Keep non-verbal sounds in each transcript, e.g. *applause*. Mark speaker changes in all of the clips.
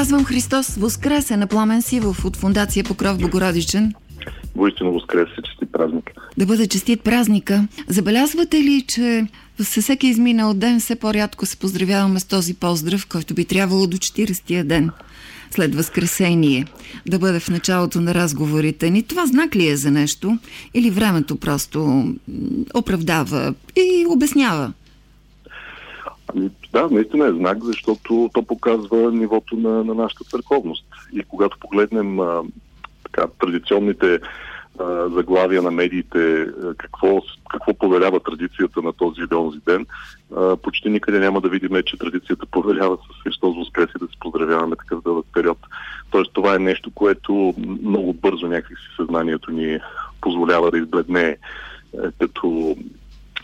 Speaker 1: Казвам Христос Воскресе на Пламен Сивов от Фундация Покров Богородичен.
Speaker 2: Воистина Воскресе, честит празник.
Speaker 1: Да бъде честит празника. Забелязвате ли, че със всеки изминал ден все по-рядко се поздравяваме с този поздрав, който би трябвало до 40-я ден след Възкресение да бъде в началото на разговорите ни. Това знак ли е за нещо? Или времето просто оправдава и обяснява?
Speaker 2: Ами, да, наистина е знак, защото то показва нивото на, на нашата църковност. И когато погледнем а, така, традиционните а, заглавия на медиите, какво, какво повелява традицията на този или онзи ден, а, почти никъде няма да видим, че традицията повелява с Христос Воскрес и да се поздравяваме такъв дълъг период. Тоест това е нещо, което много бързо някакси съзнанието ни позволява да избледне е, като,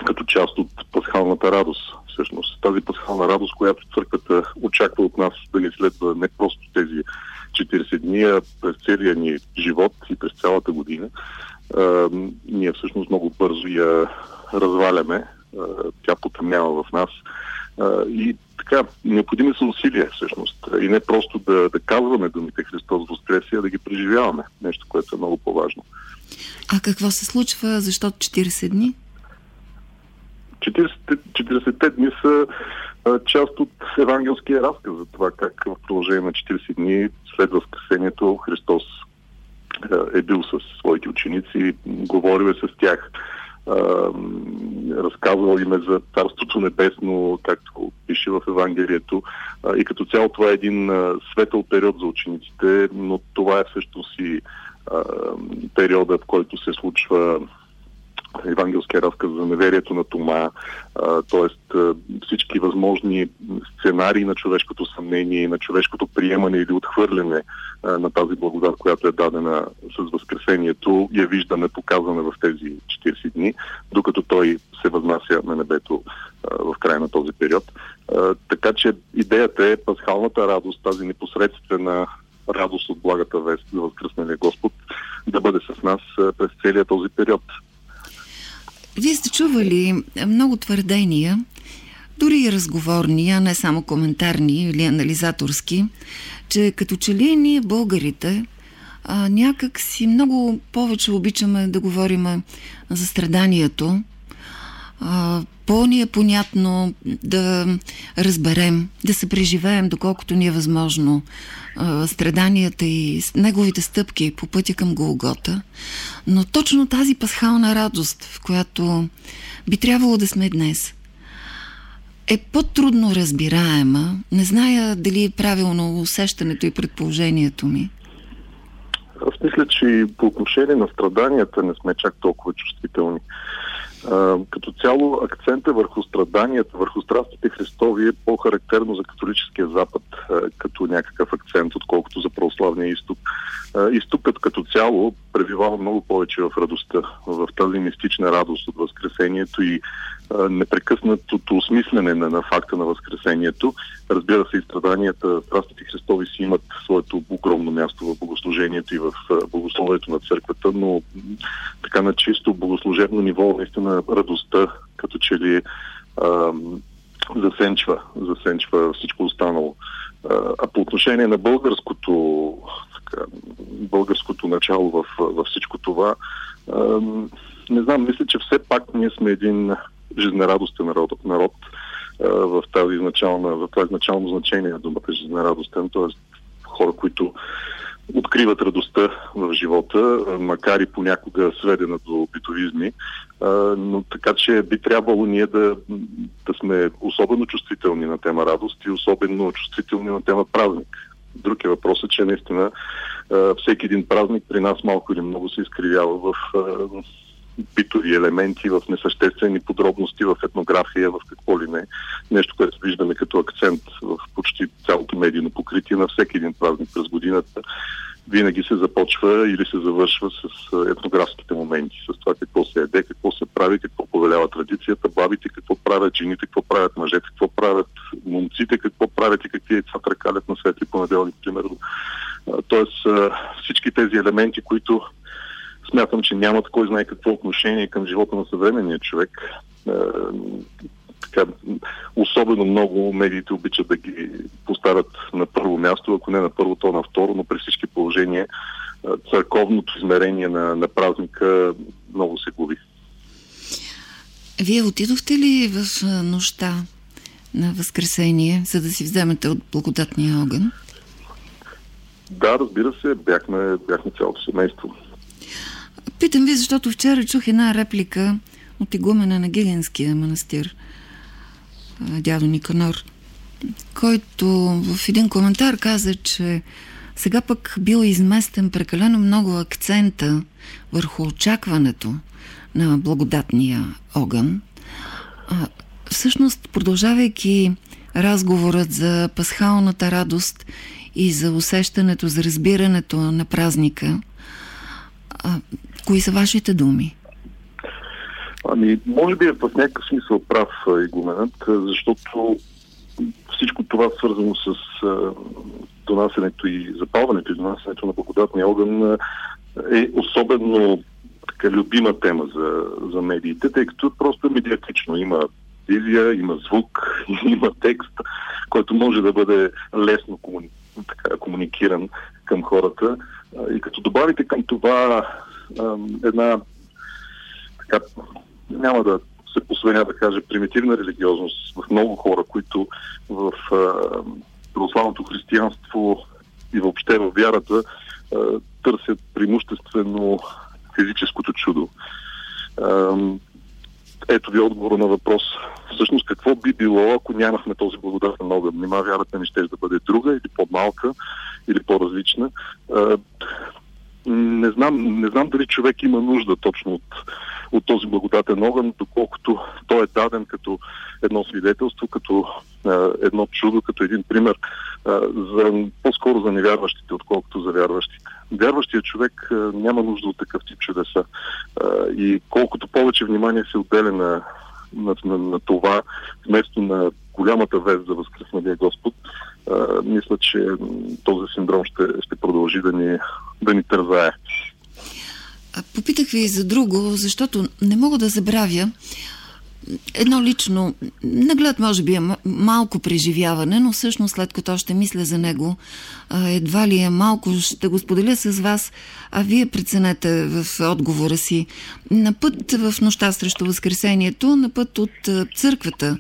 Speaker 2: като част от пасхалната радост. Всъщност тази пасхална радост, която църквата очаква от нас да ни следва не просто тези 40 дни, а през целия ни живот и през цялата година, а, ние всъщност много бързо я разваляме. А, тя потъмнява в нас. А, и така, необходими са усилия всъщност. И не просто да, да казваме думите Христос Воскреси, а да ги преживяваме. Нещо, което е много по-важно.
Speaker 1: А какво се случва? Защо 40 дни?
Speaker 2: 40, 40 дни са част от евангелския разказ за това как в продължение на 40 дни след възкресението Христос е бил с своите ученици, говорил е с тях, разказвал им е за Царството Небесно, както пише в Евангелието. И като цяло това е един светъл период за учениците, но това е всъщност и периода, в който се случва евангелския разказ за неверието на Тома, т.е. всички възможни сценарии на човешкото съмнение, на човешкото приемане или отхвърляне на тази благодат, която е дадена с Възкресението, я виждаме показана в тези 40 дни, докато той се възнася на небето в края на този период. Така че идеята е пасхалната радост, тази непосредствена радост от благата вест за Възкръсналия Господ да бъде с нас през целия този период.
Speaker 1: Вие сте чували много твърдения, дори и разговорни, а не само коментарни или анализаторски, че като че ли ние българите а, някак си много повече обичаме да говорим за страданието, а, по-ни е понятно да разберем, да се преживеем, доколкото ни е възможно, страданията и неговите стъпки по пътя към Голгота. Но точно тази пасхална радост, в която би трябвало да сме днес, е по-трудно разбираема. Не зная дали е правилно усещането и предположението ми.
Speaker 2: Аз мисля, че по отношение на страданията не сме чак толкова чувствителни като цяло акцента върху страданията, върху страстите Христови е по-характерно за католическия Запад като някакъв акцент, отколкото за православния изток. Изтокът като цяло пребивава много повече в радостта, в тази мистична радост от Възкресението и непрекъснатото осмислене на, на факта на Възкресението. Разбира се, и страданията, страстите Христови си имат своето огромно място в богослужението и в богословието на църквата, но така на чисто богослужебно ниво, наистина радостта, като че ли а, засенчва, засенчва всичко останало. А, а по отношение на българското, така, българското начало в, във всичко това, не знам, мисля, че все пак ние сме един жизнерадостен народ, народ в тази изначална, в това изначално значение на думата жизнерадостен, т.е. хора, които откриват радостта в живота, макар и понякога сведена до битовизми. Но така че би трябвало ние да, да сме особено чувствителни на тема радост и особено чувствителни на тема празник. Друг е въпросът, че наистина всеки един празник при нас малко или много се изкривява в битови елементи, в несъществени подробности, в етнография, в какво ли не. Нещо, което виждаме като акцент в почти цялото медийно покритие на всеки един празник през годината. Винаги се започва или се завършва с етнографските моменти, с това какво се еде, какво се прави, какво повелява традицията, бабите какво правят, жените какво правят, мъжете какво правят, момците какво правят и какви яйца тръкалят на светли понеделник, примерно. Тоест всички тези елементи, които смятам, че нямат кой знае какво отношение към живота на съвременния човек. Така, особено много медиите обичат да ги поставят на първо място, ако не на първо, то на второ, но при всички положения църковното измерение на, на празника много се губи.
Speaker 1: Вие отидохте ли в нощта на Възкресение, за да си вземете от благодатния огън?
Speaker 2: Да, разбира се, бяхме, бяхме цялото семейство.
Speaker 1: Питам ви, защото вчера чух една реплика от игумена на Гигенския манастир, дядо Никанор, който в един коментар каза, че сега пък бил изместен прекалено много акцента върху очакването на благодатния огън. А, всъщност, продължавайки разговорът за пасхалната радост и за усещането, за разбирането на празника, а, кои са вашите думи?
Speaker 2: Ами, може би е в някакъв смисъл прав игуменът, защото всичко това свързано с донасенето и запалването и донасенето на благодатния огън е особено така любима тема за, за медиите, тъй като просто е медиатично. Има визия, има звук, *laughs* има текст, който може да бъде лесно комуни... така, комуникиран към хората. И като добавите към това една така, няма да се посвеня да кажа примитивна религиозност в много хора, които в православното християнство и въобще в вярата търсят преимуществено физическото чудо. Ето ви отговор на въпрос. Всъщност какво би било, ако нямахме този благодатен огън? Нима вярата ни ще да бъде друга или по-малка, или по-различна. Не знам, не знам дали човек има нужда точно от, от този благодатен огън, доколкото той е даден като едно свидетелство, като едно чудо, като един пример за, по-скоро за невярващите, отколкото за вярващите. Вярващият човек няма нужда от такъв тип чудеса. И колкото повече внимание се отделя на, на, на, на това, вместо на голямата вест за възкръсналия Господ, мисля, че този синдром ще, ще продължи да ни, да ни тързае.
Speaker 1: Попитах ви за друго, защото не мога да забравя едно лично, наглед може би е малко преживяване, но всъщност след като още мисля за него, едва ли е малко, ще го споделя с вас, а вие преценете в отговора си. На път в нощта срещу Възкресението, на път от църквата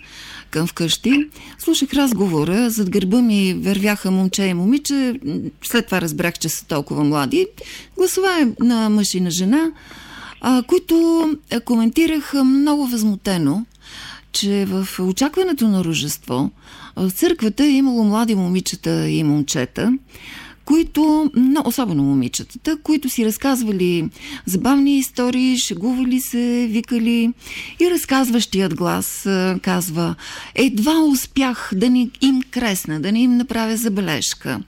Speaker 1: към вкъщи, слушах разговора, зад гърба ми вървяха момче и момиче, след това разбрах, че са толкова млади. Гласова е на мъж и на жена, а, които коментираха много възмутено, че в очакването на рожество в църквата е имало млади момичета и момчета, които, но особено момичетата, които си разказвали забавни истории, шегували се, викали и разказващият глас казва едва успях да ни им кресна, да ни им направя забележка.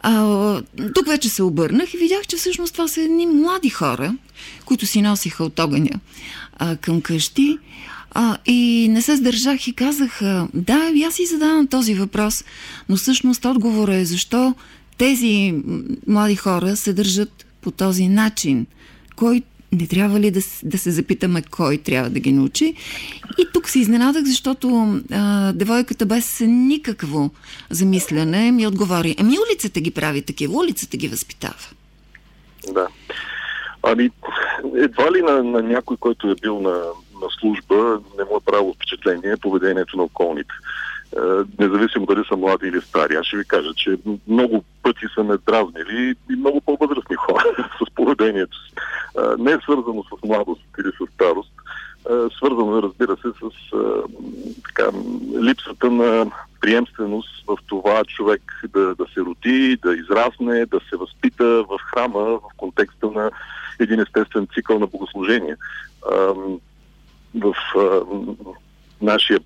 Speaker 1: А, тук вече се обърнах и видях, че всъщност това са едни млади хора, които си носиха от огъня а, към къщи. А, и не се сдържах и казах, да, аз си задавам този въпрос, но всъщност отговора е защо тези млади хора се държат по този начин. Кой не трябва ли да, да се запитаме кой трябва да ги научи? И тук се изненадах, защото а, девойката без никакво замисляне ми отговори. Ами улицата ги прави такива, улицата ги възпитава.
Speaker 2: Да. Ами, едва ли на, на някой, който е бил на, на служба, не му е правило впечатление поведението на околните. Е, независимо дали са млади или стари. Аз ще ви кажа, че много пъти са ме дразнили и много по-възрастни хора *laughs* с поведението. Е, не е свързано с младост или с старост, е, свързано разбира се, с така, липсата на приемственост в това човек да, да се роди, да израсне, да се възпита в храма в контекста на един естествен цикъл на богослужение. В нашия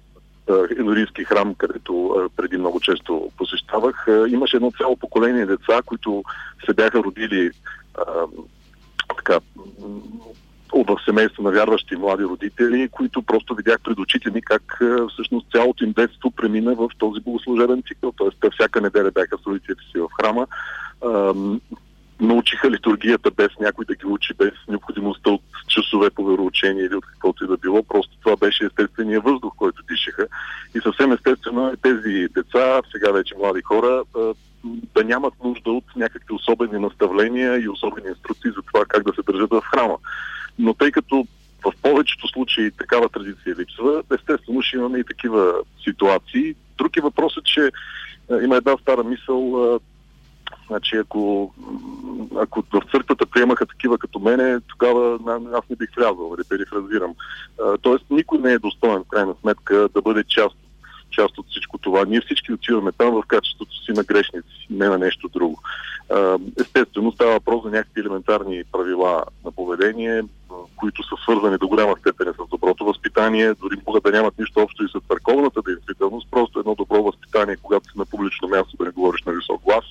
Speaker 2: Енорийски храм, където преди много често посещавах, имаше едно цяло поколение деца, които се бяха родили така, в семейство на вярващи млади родители, които просто видях пред очите ми как всъщност цялото им детство премина в този богослужебен цикъл. Тоест, те всяка неделя бяха с родителите си в храма научиха литургията без някой да ги учи, без необходимостта от часове по вероучение или от каквото и да било. Просто това беше естествения въздух, който дишаха. И съвсем естествено е тези деца, сега вече млади хора, да нямат нужда от някакви особени наставления и особени инструкции за това как да се държат в храма. Но тъй като в повечето случаи такава традиция липсва, естествено ще имаме и такива ситуации. Други въпрос е, че има една стара мисъл, Значи, ако, ако в църквата приемаха такива като мене, тогава аз не бих влязъл, да перифразирам. Тоест, никой не е достоен, в крайна сметка, да бъде част част от всичко това. Ние всички отиваме там в качеството си на грешници, не на нещо друго. Естествено, става въпрос за някакви елементарни правила на поведение, които са свързани до голяма степен с доброто възпитание, дори могат да нямат нищо общо и с църковната действителност, просто едно добро възпитание, когато си на публично място да не говориш на висок глас,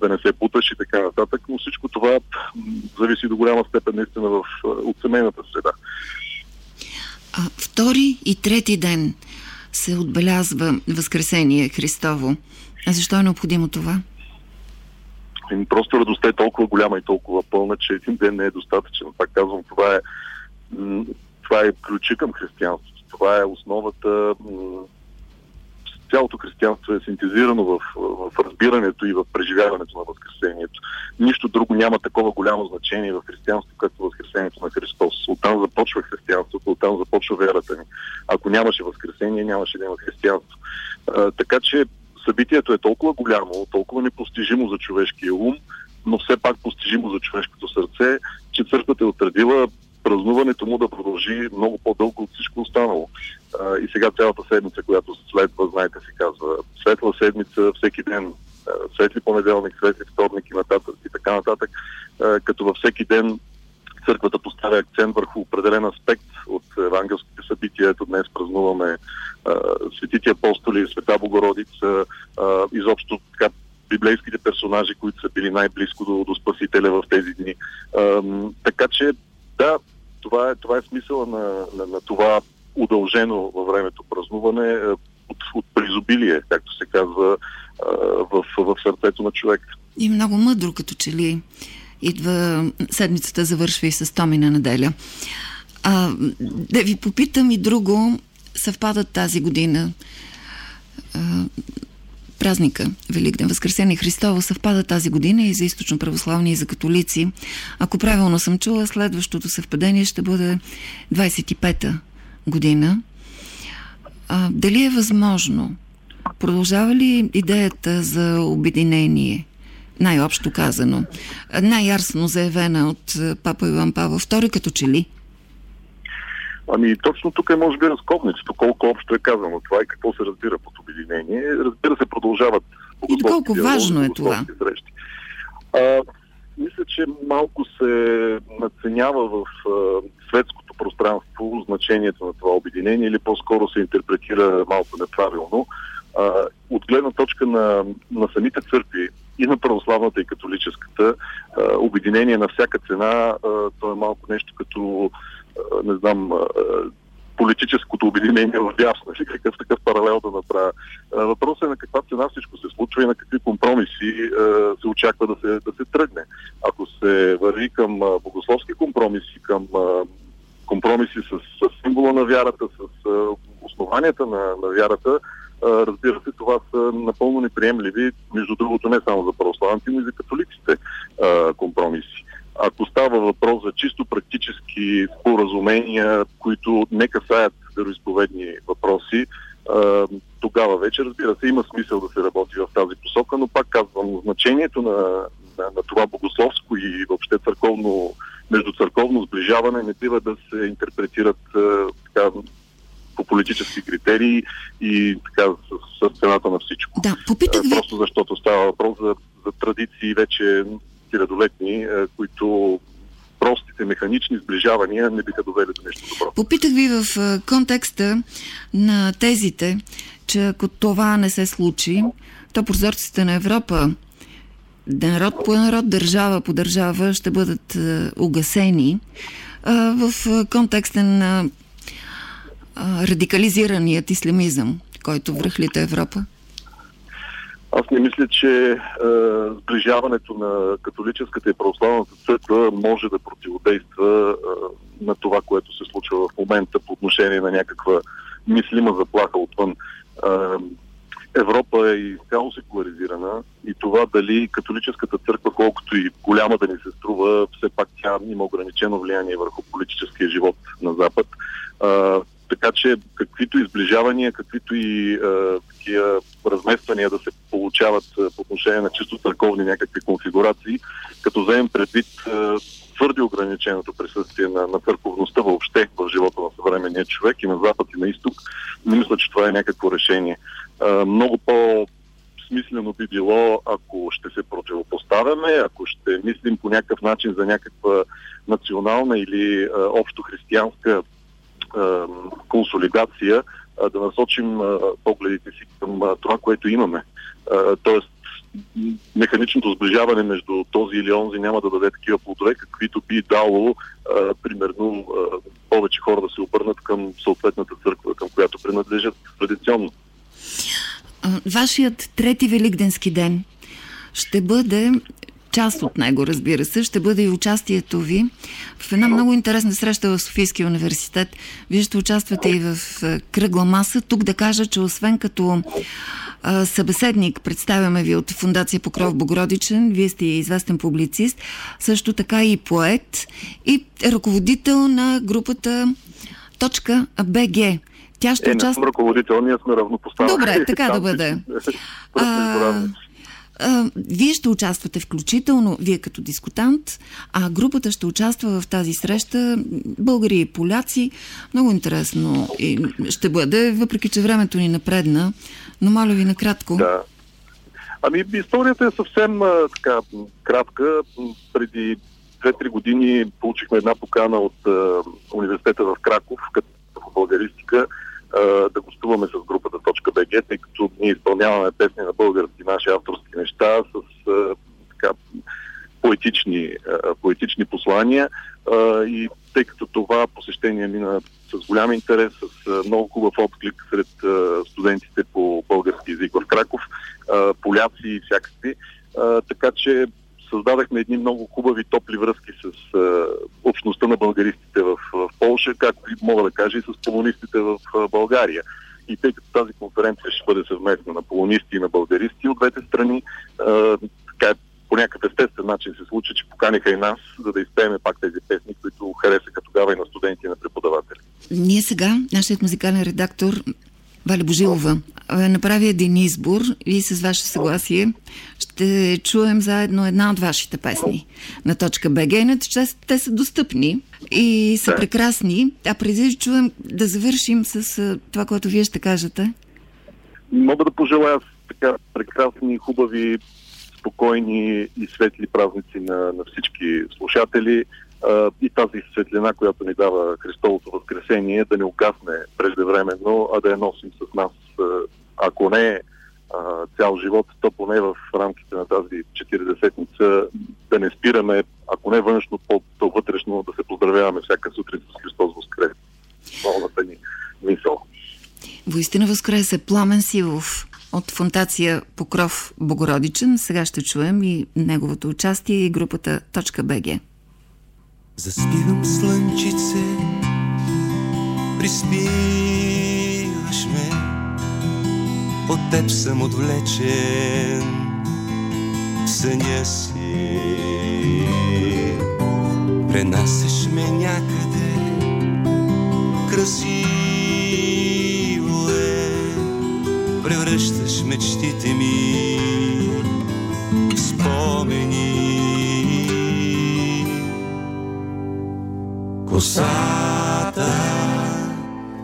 Speaker 2: да не се путаш и така нататък, но всичко това зависи до голяма степен наистина в, от семейната среда.
Speaker 1: А, втори и трети ден се отбелязва Възкресение Христово. А защо е необходимо това?
Speaker 2: Ами, просто радостта е толкова голяма и толкова пълна, че един ден не е достатъчен. Пак казвам, това е, това е ключи към християнството. Това е основата. Цялото християнство е синтезирано в, в разбирането и в преживяването на Възкресението. Нищо друго няма такова голямо значение в християнството, както Възкресението на Христос. Оттам започва християнството, оттам започва верата ни. Ако нямаше Възкресение, нямаше да има християнство. А, така че събитието е толкова голямо, толкова непостижимо за човешкия ум, но все пак постижимо за човешкото сърце, че църквата е отредила празнуването му да продължи много по-дълго от всичко останало. А, и сега цялата седмица, която следва, знаете, се казва светла седмица, всеки ден, светли понеделник, светли вторник и, нататък, и така нататък, а, като във всеки ден църквата поставя акцент върху определен аспект от евангелските събития. Ето днес празнуваме а, светите апостоли, света Богородица, а, изобщо така библейските персонажи, които са били най-близко до, до Спасителя в тези дни. А, така че, да, това е, това е смисъла на, на, на това удължено във времето празнуване от, от призобилие, както се казва, в, в сърцето на човек.
Speaker 1: И много мъдро, като че ли идва седмицата завършва и с Томина неделя. А, да ви попитам и друго, съвпадат тази година а, празника Великден Възкресение Христово съвпада тази година и за източно православни и за католици. Ако правилно съм чула, следващото съвпадение ще бъде 25-та година. А, дали е възможно? Продължава ли идеята за обединение? Най-общо казано, най-ярсно заявена от е, папа Иван Павел II, като че ли?
Speaker 2: Ами точно тук е може би разковничето, колко общо е казано това и какво се разбира под обединение. Разбира се, продължават
Speaker 1: И доколко важно е това?
Speaker 2: Срещи. А, мисля, че малко се наценява в а, светското пространство значението на това обединение или по-скоро се интерпретира малко неправилно. А, от гледна точка на, на самите църкви, и на православната и католическата. Обединение на всяка цена, то е малко нещо като, не знам, политическото обединение в дясно, или какъв такъв паралел да направя. Въпросът е на каква цена всичко се случва и на какви компромиси се очаква да се, да се тръгне. Ако се върви към богословски компромиси, към компромиси с, с символа на вярата, с основанията на, на вярата, разбира се, това са напълно неприемливи, между другото не само за православните, но и за католиците компромиси. Ако става въпрос за чисто практически споразумения, които не касаят вероисповедни въпроси, тогава вече, разбира се, има смисъл да се работи в тази посока, но пак казвам, значението на, на, на това богословско и въобще църковно, междуцърковно сближаване не бива да се интерпретират така, политически критерии и така с, с цената на всичко.
Speaker 1: Да, попитах
Speaker 2: ви... Просто защото става въпрос за, за традиции вече хилядолетни, които простите механични сближавания не биха довели до нещо добро.
Speaker 1: Попитах ви в контекста на тезите, че ако това не се случи, то прозорците на Европа народ по народ, държава по държава ще бъдат угасени в контекста на радикализираният исламизъм, който връхлита Европа?
Speaker 2: Аз не мисля, че е, сближаването на католическата и православната църква може да противодейства е, на това, което се случва в момента по отношение на някаква мислима заплаха отвън. Е, Европа е изцяло секуларизирана и това дали католическата църква, колкото и голяма да ни се струва, все пак тя има ограничено влияние върху политическия живот на Запад. Така че каквито изближавания, каквито и а, такива размествания да се получават а, по отношение на чисто църковни някакви конфигурации, като вземем предвид а, твърде ограниченото присъствие на, на църковността въобще в живота на съвременния човек и на Запад и на Изток, не мисля, че това е някакво решение. А, много по смислено би било, ако ще се противопоставяме, ако ще мислим по някакъв начин за някаква национална или а, общо християнска консолидация, а, да насочим погледите си към това, което имаме. Тоест, механичното сближаване между този или онзи няма да даде такива плодове, каквито би дало, примерно, повече хора да се обърнат към съответната църква, към която принадлежат традиционно.
Speaker 1: Вашият трети великденски ден ще бъде част от него, разбира се, ще бъде и участието ви в една много интересна среща в Софийския университет. Вие ще участвате и в кръгла маса. Тук да кажа, че освен като а, събеседник, представяме ви от Фундация Покров Богородичен, вие сте известен публицист, също така и поет и ръководител на групата Точка БГ.
Speaker 2: Тя ще е, участва... не съм ръководител, ние сме равнопоставени.
Speaker 1: Добре, така да бъде. *laughs* а, вие ще участвате включително, вие като дискутант, а групата ще участва в тази среща българи и поляци. Много интересно и ще бъде, въпреки че времето ни напредна, но моля ви накратко.
Speaker 2: Да. Ами историята е съвсем а, така кратка. Преди 2-3 години получихме една покана от а, университета в Краков, като българистика, да гостуваме с групата БГ, тъй като ние изпълняваме песни на български, наши авторски неща с така, поетични, поетични послания и тъй като това посещение мина с голям интерес, с много хубав отклик сред студентите по български язик в Краков, поляци и всякакви. Така че създадахме едни много хубави топли връзки с а, общността на българистите в, в Полша, както и мога да кажа и с полонистите в България. И тъй като тази конференция ще бъде съвместна на полонисти и на българисти от двете страни, така по някакъв естествен начин се случи, че поканиха и нас, за да изпееме пак тези песни, които харесаха тогава и на студенти и на преподаватели.
Speaker 1: Ние сега, нашият музикален редактор Валя Божилова направи един избор и с ваше съгласие ще чуем заедно една от вашите песни на точка БГ. Иначе те са достъпни и са прекрасни. А преди да чуем да завършим с това, което вие ще кажете.
Speaker 2: Мога да пожелая така прекрасни, хубави, спокойни и светли празници на, на всички слушатели и тази светлина, която ни дава Христовото възкресение, да не угасне преждевременно, а да я носим с нас, ако не цял живот, то поне в рамките на тази 40-ница да не спираме, ако не външно, то вътрешно да се поздравяваме всяка сутрин с Христос Възкрес. Новата ни мисъл.
Speaker 1: Воистина Възкресе Пламен Силов от фундация Покров Богородичен. Сега ще чуем и неговото участие и групата Точка БГ.
Speaker 3: Заспивам слънчице, приспиваш ме, от теб съм отвлечен в съня си. Пренасеш ме някъде, красиво е, превръщаш мечтите ми в спомени. Косата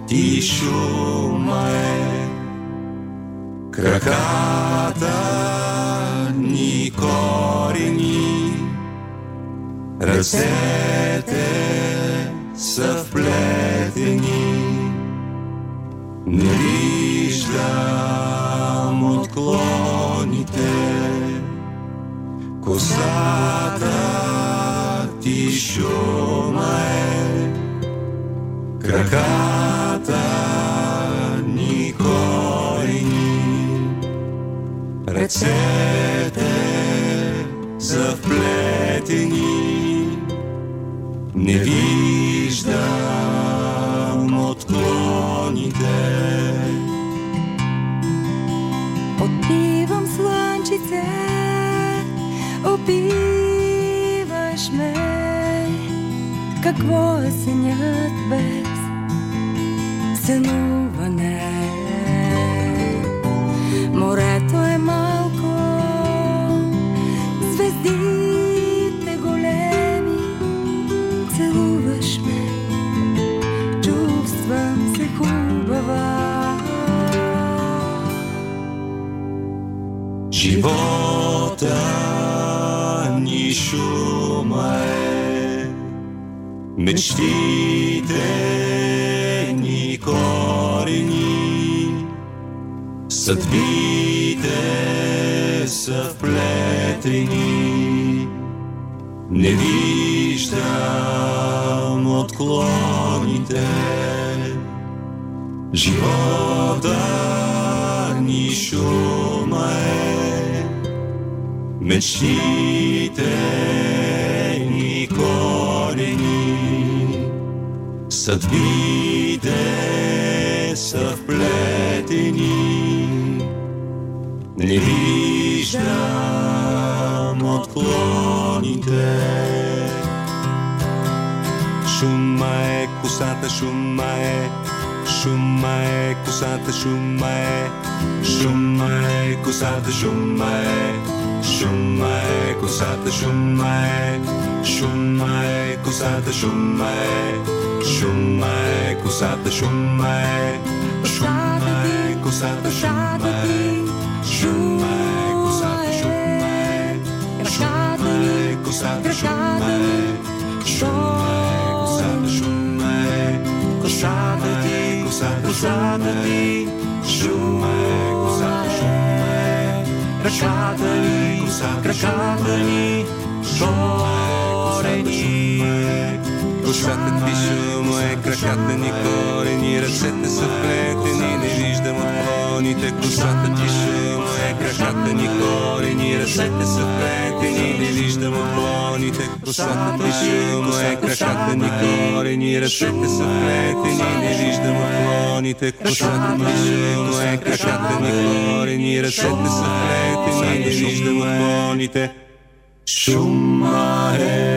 Speaker 3: ти шума краката ни корени, ръцете са вплетени. Не виждам отклоните, косата ти шума Краката никой ни, ръцете завплетени, не виждам отклоните.
Speaker 4: Отбивам слънчице, опиваш ме, какво е сенят бе сънуване? Морето е малко, звездите големи, целуваш ме, чувствам се хубава.
Speaker 3: Живота ни шума е, мечтите корени, съдбите са вплетени. Не виждам отклоните. Живота ни шума е, мечтите ни корени, съдбите Vitesse vpletení Nevíš, nám odkloníte Šumaje, kusate, šumaje Šumaje, kusate, šumaje Šumaje, kusate, šumaje Šumaje, kusate, šumaje Šumaje, kusate, šumaje Shumai, kusate shumai, shumai, kusate shumai, shumai, kusate shumai, shumai, kusate shumai, shumai, kusate shumai, kusate ti, kusate shumai, shumai, kusate shumai, krashadani, kusate shumai, shumai, kusate shumai. Кошватът виша му е краката ни
Speaker 5: корени, ръцете са плетени, не виждам отклоните. Кошватът виша му е краката ни корени, ръцете са плетени, не виждам отклоните. Кошватът виша му е краката ни корени, ръцете са плетени, не виждам отклоните. Кошватът виша му е краката ни корени, ръцете са плетени, не виждам отклоните.
Speaker 3: Шума е